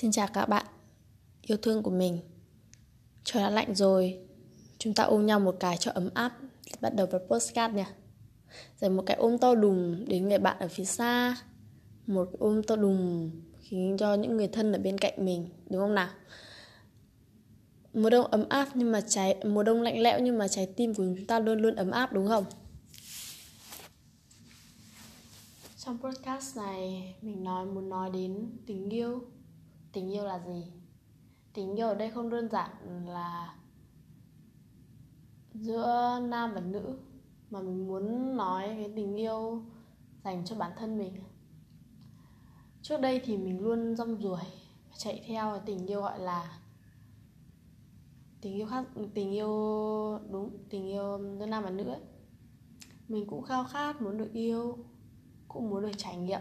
Xin chào các bạn. Yêu thương của mình. Trời đã lạnh rồi. Chúng ta ôm nhau một cái cho ấm áp. Bắt đầu với postcard nha. Dành một cái ôm to đùng đến người bạn ở phía xa. Một cái ôm to đùng Khiến cho những người thân ở bên cạnh mình, Đúng không nào? Mùa đông ấm áp nhưng mà trái, Mùa đông lạnh lẽo nhưng mà trái tim của chúng ta luôn luôn ấm áp, đúng không? Trong podcast này, mình nói, muốn nói đến tình yêu tình yêu là gì? Tình yêu ở đây không đơn giản là giữa nam và nữ, mà mình muốn nói cái tình yêu dành cho bản thân mình. Trước đây thì mình luôn rong ruổi chạy theo cái tình yêu gọi là tình yêu khác, tình yêu đúng, tình yêu giữa nam và nữ ấy. mình cũng khao khát muốn được yêu, cũng muốn được trải nghiệm.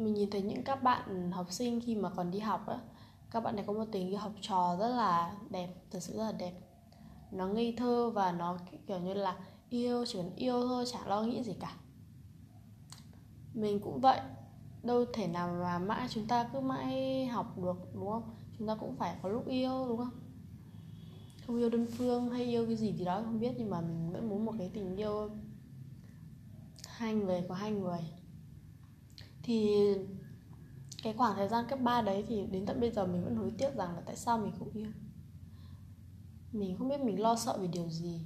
Mình nhìn thấy những các bạn học sinh khi mà còn đi học á, các bạn này có một tình yêu học trò rất là đẹp, thật sự rất là đẹp. Nó ngây thơ và nó, kiểu như là, yêu, chỉ cần yêu thôi, chẳng lo nghĩ gì cả. Mình cũng vậy. Đâu thể nào mà mãi chúng ta cứ mãi học được, đúng không? Chúng ta cũng phải có lúc yêu, đúng không? Không yêu đơn phương hay yêu cái gì thì đó không biết, nhưng mà mình vẫn muốn một cái tình yêu hai người có hai người thì cái khoảng thời gian cấp 3 đấy thì đến tận bây giờ mình vẫn hối tiếc rằng là tại sao mình không yêu. Mình không biết mình lo sợ vì điều gì.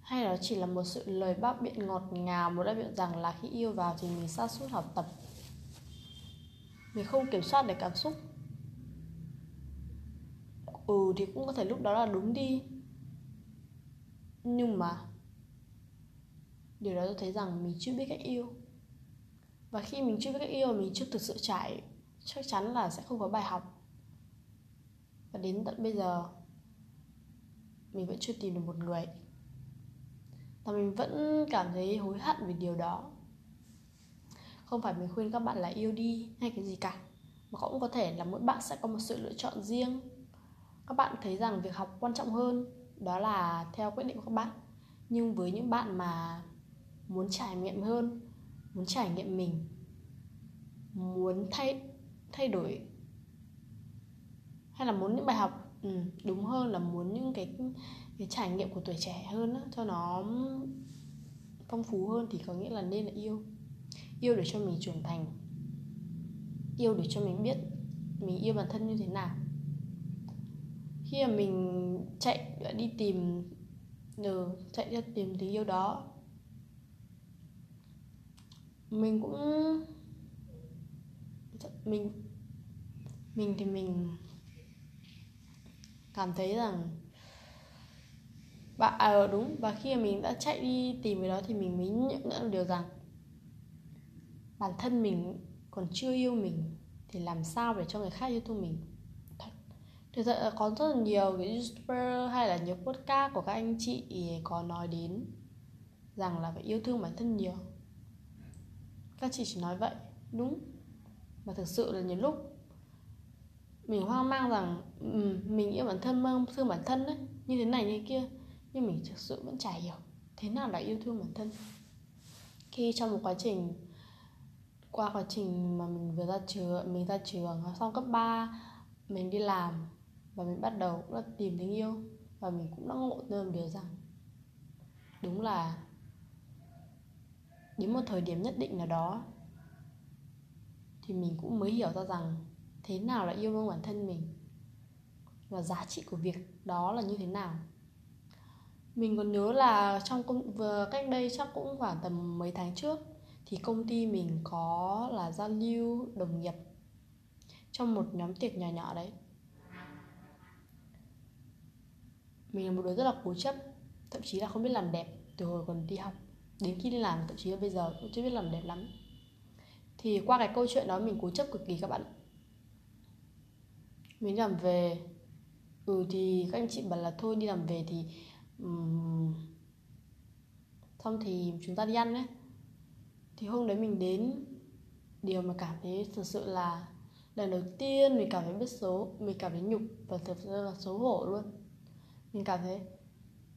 Hay là chỉ là một sự lời bác biện ngọt ngào, một đại biện rằng là khi yêu vào thì mình sa sút học tập. Mình không kiểm soát được cảm xúc. Ừ thì cũng có thể lúc đó là đúng đi. Nhưng mà điều đó tôi thấy rằng mình chưa biết cách yêu và khi mình chưa biết cách yêu, mình chưa thực sự trải, chắc chắn là sẽ không có bài học. Và đến tận bây giờ, mình vẫn chưa tìm được một người. Và mình vẫn cảm thấy hối hận về điều đó. Không phải mình khuyên các bạn là yêu đi hay cái gì cả, mà cũng có thể là mỗi bạn sẽ có một sự lựa chọn riêng. Các bạn thấy rằng việc học quan trọng hơn đó là theo quyết định của các bạn. Nhưng với những bạn mà muốn trải nghiệm hơn muốn trải nghiệm mình muốn thay thay đổi hay là muốn những bài học ừ, đúng hơn là muốn những cái cái trải nghiệm của tuổi trẻ hơn đó, cho nó phong phú hơn thì có nghĩa là nên là yêu. Yêu để cho mình trưởng thành. Yêu để cho mình biết mình yêu bản thân như thế nào. Khi mà mình chạy đi tìm ừ, chạy đi tìm tình yêu đó mình cũng mình mình thì mình cảm thấy rằng bạn à đúng, và khi mà mình đã chạy đi tìm cái đó thì mình mới nhận ra điều rằng bản thân mình còn chưa yêu mình thì làm sao để cho người khác yêu thương mình? Thật, thực sự là có rất là nhiều cái youtuber hay là nhiều podcast của các anh chị có nói đến rằng là phải yêu thương bản thân nhiều các chị chỉ nói vậy đúng. Mà thực sự là nhiều lúc mình hoang mang rằng um, mình yêu bản thân mong thương bản thân đấy như thế này như kia nhưng mình thực sự vẫn chả hiểu thế nào là yêu thương bản thân. Khi trong một quá trình qua quá trình mà mình vừa ra trường mình ra trường xong cấp 3 mình đi làm và mình bắt đầu cũng đã tìm tình yêu và mình cũng đã ngộ ra một điều rằng đúng là đến một thời điểm nhất định nào đó, thì mình cũng mới hiểu ra rằng thế nào là yêu thương bản thân mình và giá trị của việc đó là như thế nào. Mình còn nhớ là trong công, vừa cách đây chắc cũng khoảng tầm mấy tháng trước, thì công ty mình có là giao lưu đồng nghiệp trong một nhóm tiệc nhỏ nhỏ đấy. Mình là một đứa rất là cố chấp, thậm chí là không biết làm đẹp từ hồi còn đi học đến khi đi làm thậm chí là bây giờ cũng chưa biết làm đẹp lắm. Thì qua cái câu chuyện đó mình cố chấp cực kỳ các bạn mình làm về. Ừ thì các anh chị bảo là thôi đi làm về thì um, xong thì chúng ta đi ăn đấy. thì hôm đấy mình đến điều mà cảm thấy thật sự là lần đầu tiên mình cảm thấy biết số mình cảm thấy nhục và thật sự là xấu hổ luôn. Mình cảm thấy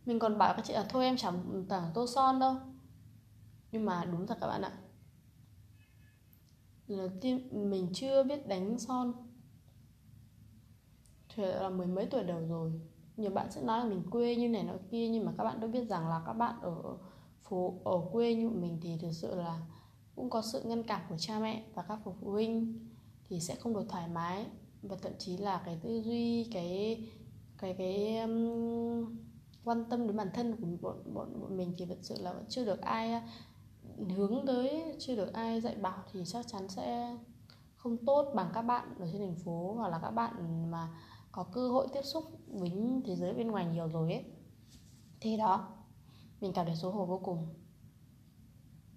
mình còn bảo các chị là thôi em chẳng tảng tô son đâu nhưng mà đúng thật các bạn ạ. Lần đầu tiên mình chưa biết đánh son. Thì là mười mấy tuổi đầu rồi. Nhiều bạn sẽ nói là mình quê như này nó kia nhưng mà các bạn đâu biết rằng là các bạn ở phố ở quê như mình thì thực sự là cũng có sự ngăn cản của cha mẹ và các phụ huynh thì sẽ không được thoải mái. Và thậm chí là cái tư duy cái cái cái um, quan tâm đến bản thân của bọn, bọn bọn mình thì thật sự là vẫn chưa được ai hướng tới chưa được ai dạy bảo thì chắc chắn sẽ không tốt bằng các bạn ở trên thành phố hoặc là các bạn mà có cơ hội tiếp xúc với thế giới bên ngoài nhiều rồi ấy. Thế đó, mình cảm thấy xấu hổ vô cùng.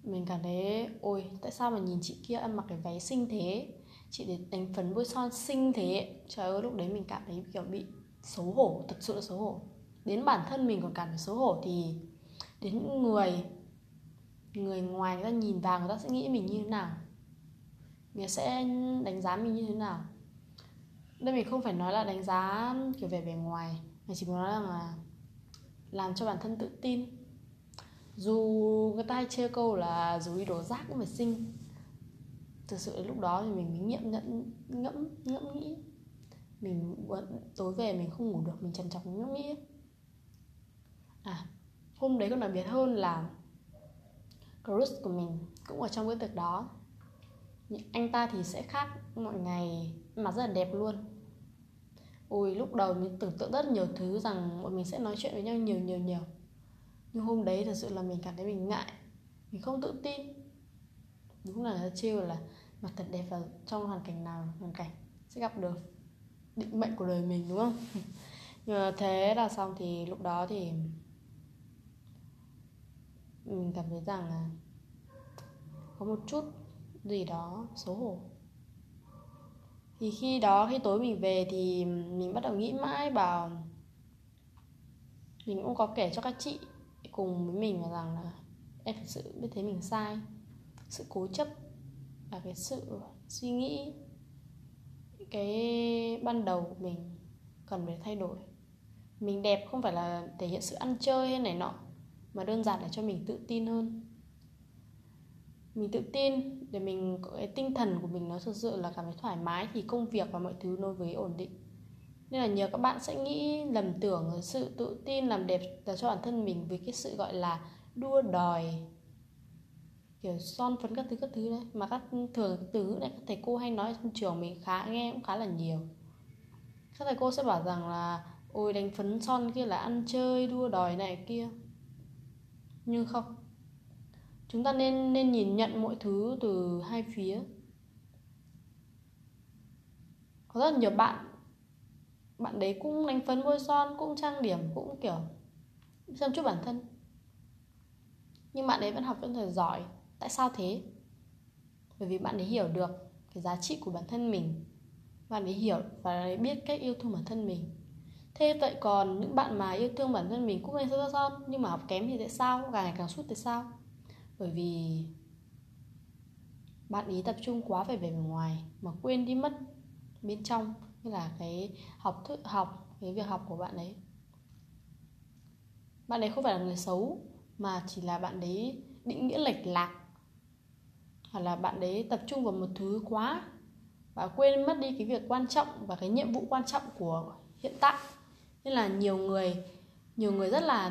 Mình cảm thấy, ôi, tại sao mà nhìn chị kia ăn mặc cái váy xinh thế? Chị để đánh phấn bôi son xinh thế. Trời ơi, lúc đấy mình cảm thấy kiểu bị xấu hổ, thật sự là xấu hổ. Đến bản thân mình còn cảm thấy xấu hổ thì đến những người người ngoài người ta nhìn vào người ta sẽ nghĩ mình như thế nào. Người sẽ đánh giá mình như thế nào. Đây mình không phải nói là đánh giá, kiểu về bề ngoài mình chỉ muốn nói là làm cho bản thân tự tin. Dù người ta hay chê câu là dù đi đổ rác cũng phải xinh. Thực sự lúc đó thì mình mới nghiệm nhận, ngẫm ngẫm nghĩ. Mình tối về mình không ngủ được, mình trằn trọc ngẫm nghĩ. À hôm đấy còn đặc biệt hơn là crush của mình cũng ở trong bữa tiệc đó. Anh ta thì sẽ khác mọi ngày, mà rất là đẹp luôn. Ôi, lúc đầu mình tưởng tượng rất nhiều thứ rằng bọn mình sẽ nói chuyện với nhau nhiều nhiều nhiều. Nhưng hôm đấy thật sự là mình cảm thấy mình ngại. Mình không tự tin. Đúng là chiêu là mặt thật đẹp và trong hoàn cảnh nào, hoàn cảnh sẽ gặp được định mệnh của đời mình đúng không? Nhưng mà thế là xong thì lúc đó thì mình cảm thấy rằng là có một chút gì đó xấu hổ. Thì khi đó, khi tối mình về thì mình bắt đầu nghĩ mãi bảo mình cũng có kể cho các chị cùng với mình rằng là em thật sự biết thấy mình sai. Sự cố chấp và cái sự suy nghĩ, cái ban đầu của mình cần phải thay đổi. Mình đẹp không phải là thể hiện sự ăn chơi hay này nọ mà đơn giản là cho mình tự tin hơn. Mình tự tin để mình có cái tinh thần của mình nó thực sự là cảm thấy thoải mái thì công việc và mọi thứ nó với ổn định. Nên là nhiều các bạn sẽ nghĩ, lầm tưởng, sự tự tin làm đẹp là cho bản thân mình với cái sự gọi là đua đòi, kiểu son phấn các thứ các thứ đấy. Mà các thường từ ngữ này các thầy cô hay nói trong trường mình khá nghe cũng khá là nhiều. Các thầy cô sẽ bảo rằng là ôi, đánh phấn son kia là ăn chơi, đua đòi này kia nhưng không? Chúng ta nên nên nhìn nhận mọi thứ từ hai phía. Có rất nhiều bạn bạn đấy cũng đánh phấn bôi son cũng trang điểm, cũng kiểu chăm chút bản thân. Nhưng bạn ấy vẫn học, vẫn thật giỏi. Tại sao thế? Bởi vì bạn ấy hiểu được cái giá trị của bản thân mình. Bạn ấy hiểu và biết cách yêu thương bản thân mình thế vậy còn những bạn mà yêu thương bản thân mình cũng nên phấn son nhưng mà học kém thì tại sao? Càng ngày càng sút tại sao? Bởi vì bạn ý tập trung quá về bề ngoài mà quên đi mất bên trong, như là cái học thức, học, cái việc học của bạn ấy. Bạn ấy không phải là người xấu, mà chỉ là bạn đấy định nghĩa lệch lạc. Hoặc là bạn đấy tập trung vào một thứ quá và quên mất đi cái việc quan trọng và cái nhiệm vụ quan trọng của hiện tại nên là nhiều người nhiều người rất là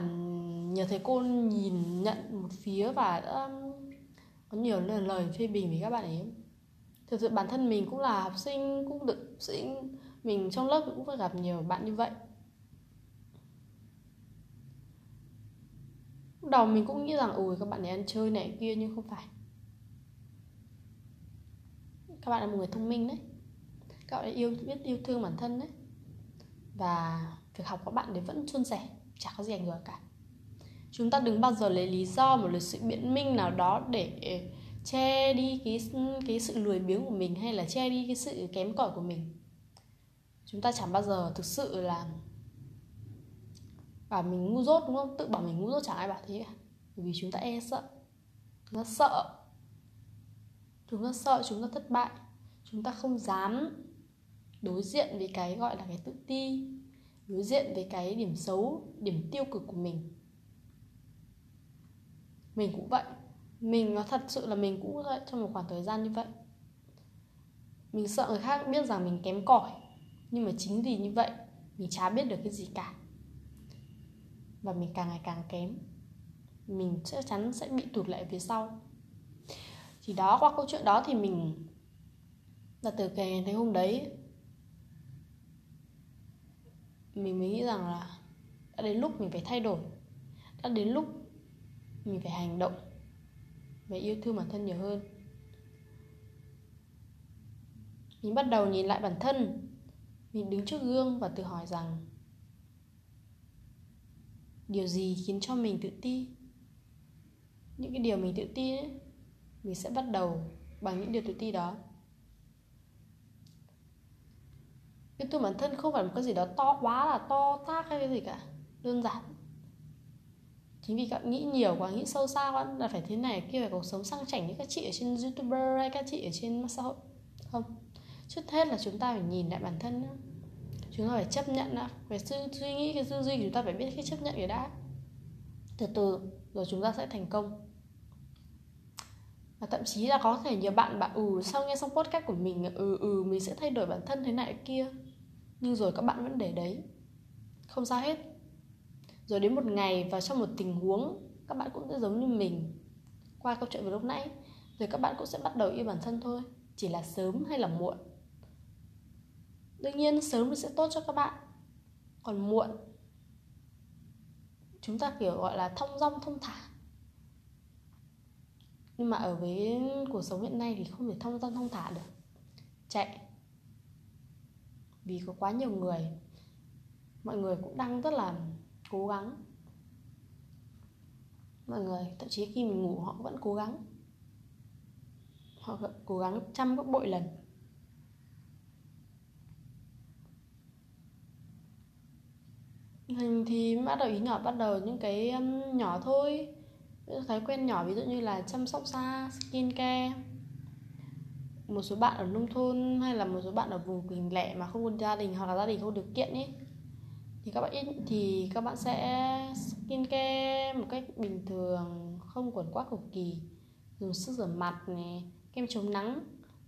nhiều thầy cô nhìn nhận một phía và đã um, có nhiều lời, lời phê bình với các bạn ấy. Thực sự bản thân mình cũng là học sinh cũng được sinh mình trong lớp cũng phải gặp nhiều bạn như vậy. Lúc đầu mình cũng nghĩ rằng ủi các bạn ấy ăn chơi này kia nhưng không phải. Các bạn là một người thông minh đấy. Các bạn ấy yêu biết yêu thương bản thân đấy. Và việc học của bạn đấy vẫn suôn sẻ, chả có gì ảnh hưởng cả. Chúng ta đừng bao giờ lấy lý do một lời sự biện minh nào đó để che đi cái cái sự lười biếng của mình hay là che đi cái sự kém cỏi của mình. Chúng ta chẳng bao giờ thực sự là bảo mình ngu dốt, đúng không? Tự bảo mình ngu dốt chẳng ai bảo thế cả. Bởi vì chúng ta e sợ, chúng ta sợ. Chúng ta sợ, chúng ta thất bại. Chúng ta không dám đối diện với cái gọi là cái tự ti đối diện với cái điểm xấu, điểm tiêu cực của mình. Mình cũng vậy. Mình nó thật sự là mình cũng vậy trong một khoảng thời gian như vậy. Mình sợ người khác biết rằng mình kém cỏi, nhưng mà chính vì như vậy, mình chả biết được cái gì cả. Và mình càng ngày càng kém. Mình chắc chắn sẽ bị tụt lại phía sau. Thì đó, qua câu chuyện đó thì mình, là từ cái cái hôm đấy mình mới nghĩ rằng là đã đến lúc mình phải thay đổi, đã đến lúc mình phải hành động và yêu thương bản thân nhiều hơn. Mình bắt đầu nhìn lại bản thân, mình đứng trước gương và tự hỏi rằng điều gì khiến cho mình tự ti? Những cái điều mình tự ti ấy, mình sẽ bắt đầu bằng những điều tự ti đó. Yêu thương bản thân không phải một cái gì đó to quá là to tác hay cái gì cả đơn giản. Chính vì các nghĩ nhiều quá nghĩ sâu xa quá là phải thế này kia phải cuộc sống sang chảnh như các chị ở trên youtuber hay các chị ở trên mạng xã hội. Không trước hết là chúng ta phải nhìn lại bản thân nữa chúng ta phải chấp nhận đã phải suy, suy nghĩ cái tư duy chúng ta phải biết cái chấp nhận cái đã. Từ từ rồi chúng ta sẽ thành công. Và thậm chí là có thể nhiều bạn bảo ừ sau nghe xong podcast của mình ừ ừ mình sẽ thay đổi bản thân thế này thế kia nhưng rồi các bạn vẫn để đấy. Không sao hết. Rồi đến một ngày và trong một tình huống, các bạn cũng sẽ giống như mình. Qua câu chuyện vừa lúc nãy, rồi các bạn cũng sẽ bắt đầu yêu bản thân thôi, chỉ là sớm hay là muộn. Đương nhiên, sớm thì sẽ tốt cho các bạn. Còn muộn, chúng ta kiểu gọi là thông dong, thông thả. Nhưng mà ở với cuộc sống hiện nay thì không thể thông dong, thông thả được. Chạy vì có quá nhiều người, mọi người cũng đang rất là cố gắng. Mọi người, thậm chí khi mình ngủ họ vẫn cố gắng. Họ vẫn cố gắng trăm gấp bội lần. Mình thì bắt đầu ý nhỏ, bắt đầu những cái um, nhỏ thôi. Những thói quen nhỏ, ví dụ như là chăm sóc da, skin care một số bạn ở nông thôn hay là một số bạn ở vùng quỳnh lẻ mà không có gia đình hoặc là gia đình không điều kiện ấy thì các bạn thì các bạn sẽ skin care một cách bình thường, không quẩn quá cực kỳ, dùng sức rửa mặt này, kem chống nắng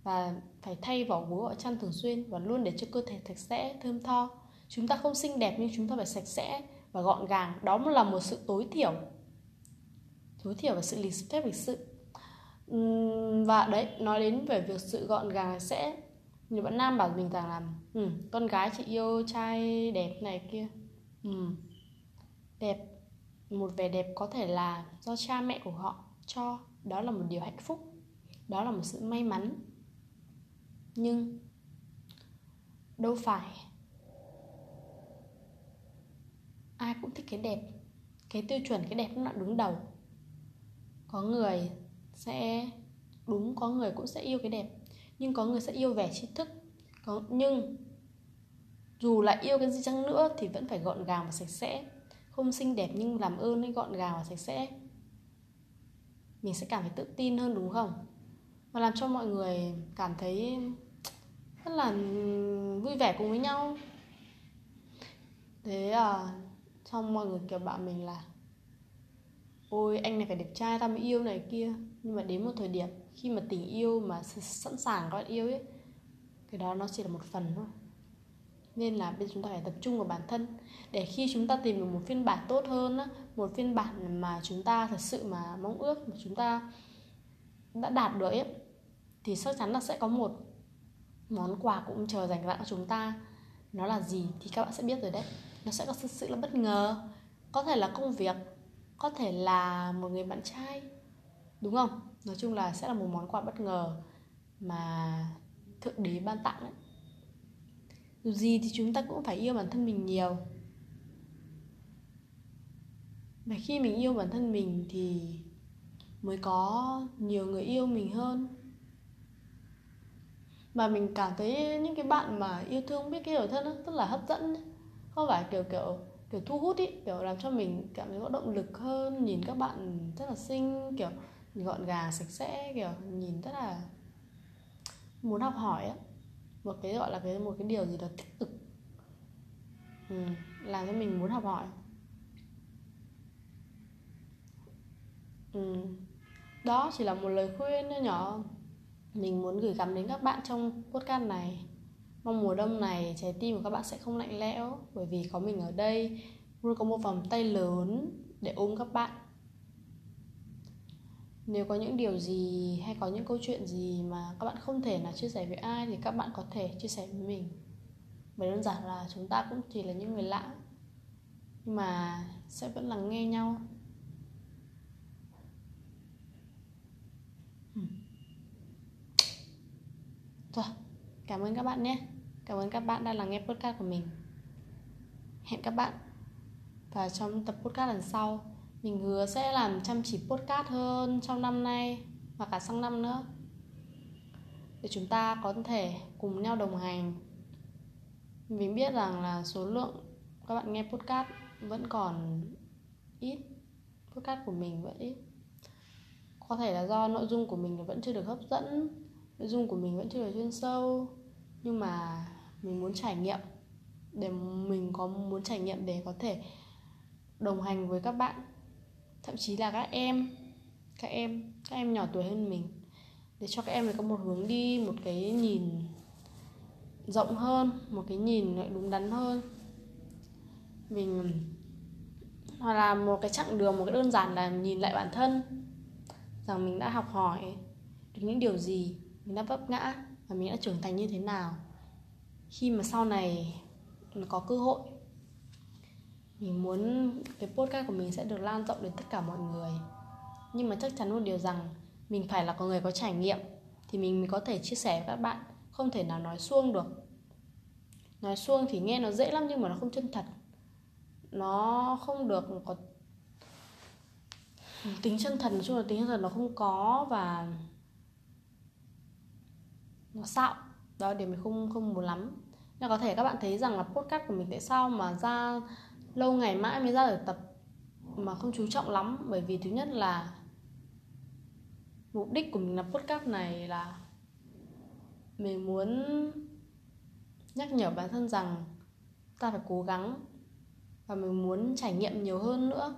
và phải thay vỏ gối ở chăn thường xuyên và luôn để cho cơ thể sạch sẽ, thơm tho. Chúng ta không xinh đẹp nhưng chúng ta phải sạch sẽ và gọn gàng. Đó là một sự tối thiểu tối thiểu và sự lịch phép lịch sự và đấy nói đến về việc sự gọn gàng sẽ nhiều bạn nam bảo mình rằng là ừ, con gái chị yêu trai đẹp này kia. Ừ, đẹp một vẻ đẹp có thể là do cha mẹ của họ cho đó là một điều hạnh phúc đó là một sự may mắn. Nhưng đâu phải ai cũng thích cái đẹp cái tiêu chuẩn cái đẹp nó đứng đầu. Có người sẽ đúng có người cũng sẽ yêu cái đẹp nhưng có người sẽ yêu vẻ tri thức. Có nhưng dù là yêu cái gì chăng nữa thì vẫn phải gọn gàng và sạch sẽ. Không xinh đẹp nhưng làm ơn ấy gọn gàng và sạch sẽ. Mình sẽ cảm thấy tự tin hơn đúng không? Và làm cho mọi người cảm thấy rất là vui vẻ cùng với nhau. Thế à, xong mọi người kiểu bảo mình là ôi anh này phải đẹp trai tao mới yêu này kia nhưng mà đến một thời điểm khi mà tình yêu mà sẵn sàng các bạn yêu ấy cái đó nó chỉ là một phần thôi. Nên là bây giờ chúng ta phải tập trung vào bản thân. Để khi chúng ta tìm được một phiên bản tốt hơn á một phiên bản mà chúng ta thật sự mà mong ước mà chúng ta đã đạt được ấy thì chắc chắn là sẽ có một món quà cũng chờ dành tặng cho chúng ta. Nó là gì thì các bạn sẽ biết rồi đấy. Nó sẽ có sự, sự là bất ngờ. Có thể là công việc có thể là một người bạn trai đúng không? Nói chung là sẽ là một món quà bất ngờ mà thượng đế ban tặng đấy dù gì thì chúng ta cũng phải yêu bản thân mình nhiều. Và khi mình yêu bản thân mình thì mới có nhiều người yêu mình hơn. Mà mình cảm thấy những cái bạn mà yêu thương biết cái bản thân đó, rất là hấp dẫn không phải kiểu kiểu kiểu thu hút ý kiểu làm cho mình cảm thấy có động lực hơn nhìn các bạn rất là xinh kiểu gọn gàng sạch sẽ kiểu nhìn rất là muốn học hỏi á. Một cái gọi là cái một cái điều gì đó tích cực. Ừ, làm cho mình muốn học hỏi. Ừ. đó chỉ là một lời khuyên nhỏ nhỏ. Mình muốn gửi gắm đến các bạn trong podcast này. Mong mùa đông này trái tim của các bạn sẽ không lạnh lẽo bởi vì có mình ở đây. Luôn có một vòng tay lớn để ôm các bạn nếu có những điều gì hay có những câu chuyện gì mà các bạn không thể nào chia sẻ với ai thì các bạn có thể chia sẻ với mình. Bởi đơn giản là chúng ta cũng chỉ là những người lạ nhưng mà sẽ vẫn lắng nghe nhau. Hmm. Rồi, cảm ơn các bạn nhé. Cảm ơn các bạn đã lắng nghe podcast của mình. Hẹn các bạn Và trong tập podcast lần sau. Mình hứa sẽ làm chăm chỉ podcast hơn trong năm nay Và cả sang năm nữa. Để chúng ta có thể cùng nhau đồng hành. Mình biết rằng là số lượng các bạn nghe podcast vẫn còn ít, Podcast của mình vẫn ít. Có thể là do nội dung của mình vẫn chưa được hấp dẫn, nội dung của mình vẫn chưa được chuyên sâu, nhưng mà mình muốn trải nghiệm để mình có muốn trải nghiệm để có thể đồng hành với các bạn thậm chí là các em các em các em nhỏ tuổi hơn mình, để cho các em có một hướng đi, một cái nhìn rộng hơn, một cái nhìn đúng đắn hơn. Mình hoặc là một cái chặng đường, một cái đơn giản là nhìn lại bản thân, rằng mình đã học hỏi được những điều gì, mình đã vấp ngã và mình đã trưởng thành như thế nào. Khi mà sau này có cơ hội mình muốn cái podcast của mình sẽ được lan rộng đến tất cả mọi người. Nhưng mà chắc chắn một điều rằng mình phải là con người có trải nghiệm thì mình mới có thể chia sẻ với các bạn. Không thể nào nói suông được. Nói suông thì nghe nó dễ lắm nhưng mà nó không chân thật. Nó không được có tính chân thật nói chung là tính chân thật nó không có và nó xạo. Đó điểm mình không không muốn lắm. Nhưng có thể các bạn thấy rằng là podcast của mình tại sao mà ra lâu ngày mãi mới ra được tập mà không chú trọng lắm, bởi vì thứ nhất là mục đích của mình là podcast này là mình muốn nhắc nhở bản thân rằng ta phải cố gắng và mình muốn trải nghiệm nhiều hơn nữa.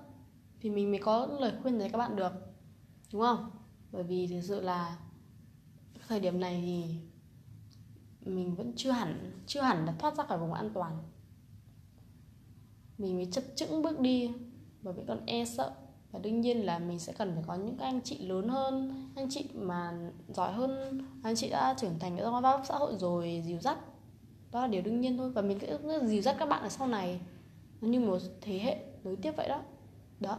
Thì mình mới có lời khuyên để các bạn được, đúng không? Bởi vì thực sự là thời điểm này thì mình vẫn chưa hẳn chưa hẳn là thoát ra khỏi vùng an toàn mình mới chấp chững bước đi. Bởi vì còn e sợ. Và đương nhiên là mình sẽ cần phải có những anh chị lớn hơn, anh chị mà giỏi hơn, anh chị đã trưởng thành trong các xã hội rồi, dìu dắt. Đó là điều đương nhiên thôi. Và mình cứ dìu dắt các bạn ở sau này. Nó như một thế hệ nối tiếp vậy đó. Đó.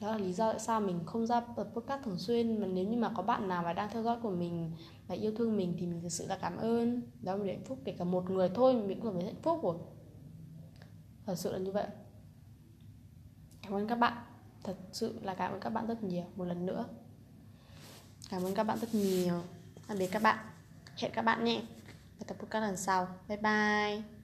Đó là lý do tại sao mình không ra tập podcast thường xuyên. Mà nếu như mà có bạn nào mà đang theo dõi của mình và yêu thương mình thì mình thực sự là cảm ơn. Đó là một hạnh phúc kể cả một người thôi, mình cũng cảm thấy hạnh phúc rồi thật sự là như vậy. Cảm ơn các bạn. Thật sự là cảm ơn các bạn rất nhiều. Một lần nữa. Cảm ơn các bạn rất nhiều. Tạm biệt các bạn. Hẹn các bạn nhé. Ở tập podcast lần sau. Bye bye.